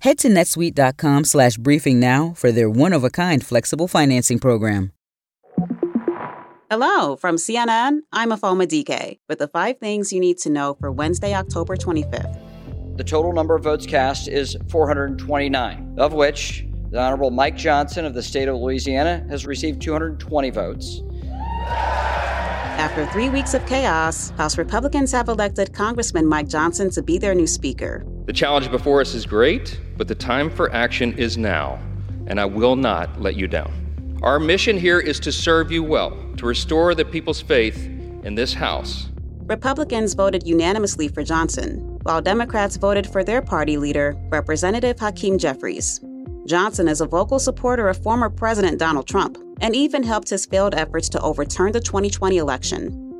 Head to netsuite.com slash briefing now for their one of a kind flexible financing program. Hello, from CNN, I'm Afoma DK with the five things you need to know for Wednesday, October 25th. The total number of votes cast is 429, of which the Honorable Mike Johnson of the state of Louisiana has received 220 votes. After three weeks of chaos, House Republicans have elected Congressman Mike Johnson to be their new Speaker. The challenge before us is great, but the time for action is now, and I will not let you down. Our mission here is to serve you well, to restore the people's faith in this House. Republicans voted unanimously for Johnson, while Democrats voted for their party leader, Representative Hakeem Jeffries. Johnson is a vocal supporter of former President Donald Trump and even helped his failed efforts to overturn the 2020 election.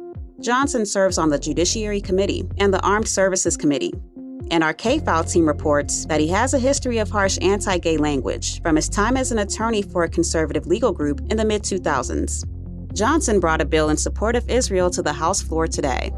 Johnson serves on the Judiciary Committee and the Armed Services Committee. And our K File team reports that he has a history of harsh anti gay language from his time as an attorney for a conservative legal group in the mid 2000s. Johnson brought a bill in support of Israel to the House floor today.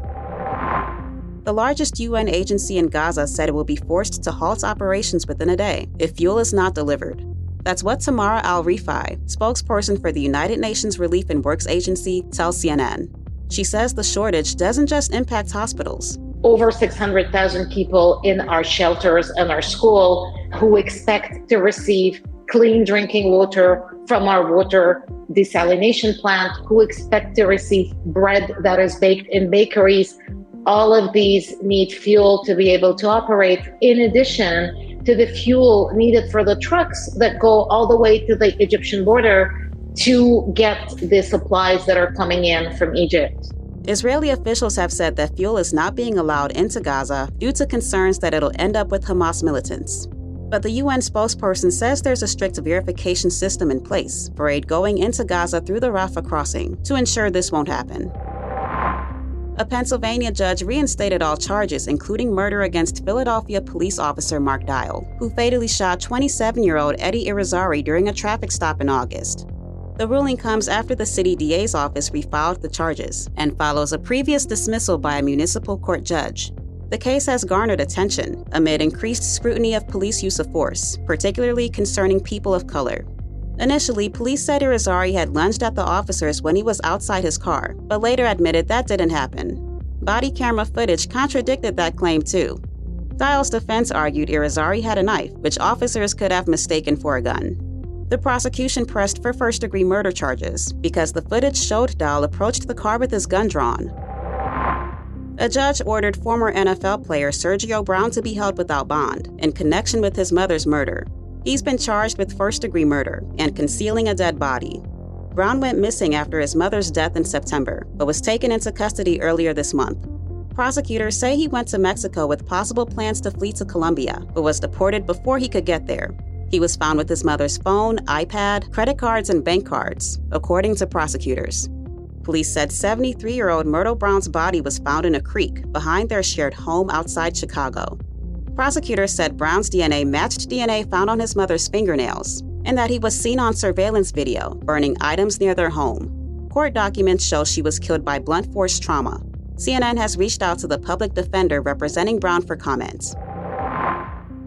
The largest UN agency in Gaza said it will be forced to halt operations within a day if fuel is not delivered. That's what Tamara Al Rifai, spokesperson for the United Nations Relief and Works Agency, tells CNN. She says the shortage doesn't just impact hospitals. Over 600,000 people in our shelters and our school who expect to receive clean drinking water from our water desalination plant, who expect to receive bread that is baked in bakeries all of these need fuel to be able to operate, in addition to the fuel needed for the trucks that go all the way to the Egyptian border to get the supplies that are coming in from Egypt. Israeli officials have said that fuel is not being allowed into Gaza due to concerns that it'll end up with Hamas militants. But the UN spokesperson says there's a strict verification system in place for aid going into Gaza through the Rafah crossing to ensure this won't happen. A Pennsylvania judge reinstated all charges, including murder against Philadelphia police officer Mark Dial, who fatally shot 27 year old Eddie Irizarry during a traffic stop in August. The ruling comes after the city DA's office refiled the charges and follows a previous dismissal by a municipal court judge. The case has garnered attention amid increased scrutiny of police use of force, particularly concerning people of color. Initially, police said Irizarry had lunged at the officers when he was outside his car, but later admitted that didn't happen. Body camera footage contradicted that claim, too. Dial's defense argued Irizarry had a knife, which officers could have mistaken for a gun. The prosecution pressed for first degree murder charges because the footage showed Dial approached the car with his gun drawn. A judge ordered former NFL player Sergio Brown to be held without bond in connection with his mother's murder, He's been charged with first degree murder and concealing a dead body. Brown went missing after his mother's death in September, but was taken into custody earlier this month. Prosecutors say he went to Mexico with possible plans to flee to Colombia, but was deported before he could get there. He was found with his mother's phone, iPad, credit cards, and bank cards, according to prosecutors. Police said 73 year old Myrtle Brown's body was found in a creek behind their shared home outside Chicago. Prosecutors said Brown's DNA matched DNA found on his mother's fingernails and that he was seen on surveillance video burning items near their home. Court documents show she was killed by blunt force trauma. CNN has reached out to the public defender representing Brown for comments.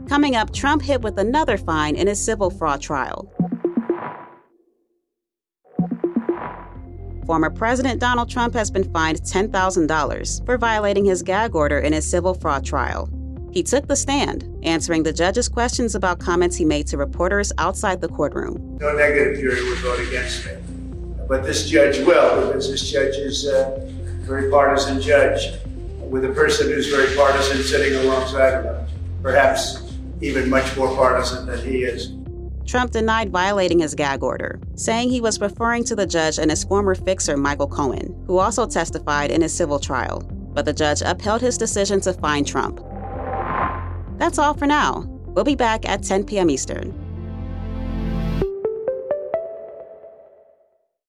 Coming up, Trump hit with another fine in his civil fraud trial. Former President Donald Trump has been fined $10,000 for violating his gag order in his civil fraud trial. He took the stand, answering the judge's questions about comments he made to reporters outside the courtroom. No negative jury would vote against me. But this judge will, because this judge is a very partisan judge, with a person who's very partisan sitting alongside of him, perhaps even much more partisan than he is. Trump denied violating his gag order, saying he was referring to the judge and his former fixer, Michael Cohen, who also testified in his civil trial. But the judge upheld his decision to fine Trump. That's all for now. We'll be back at 10 p.m. Eastern.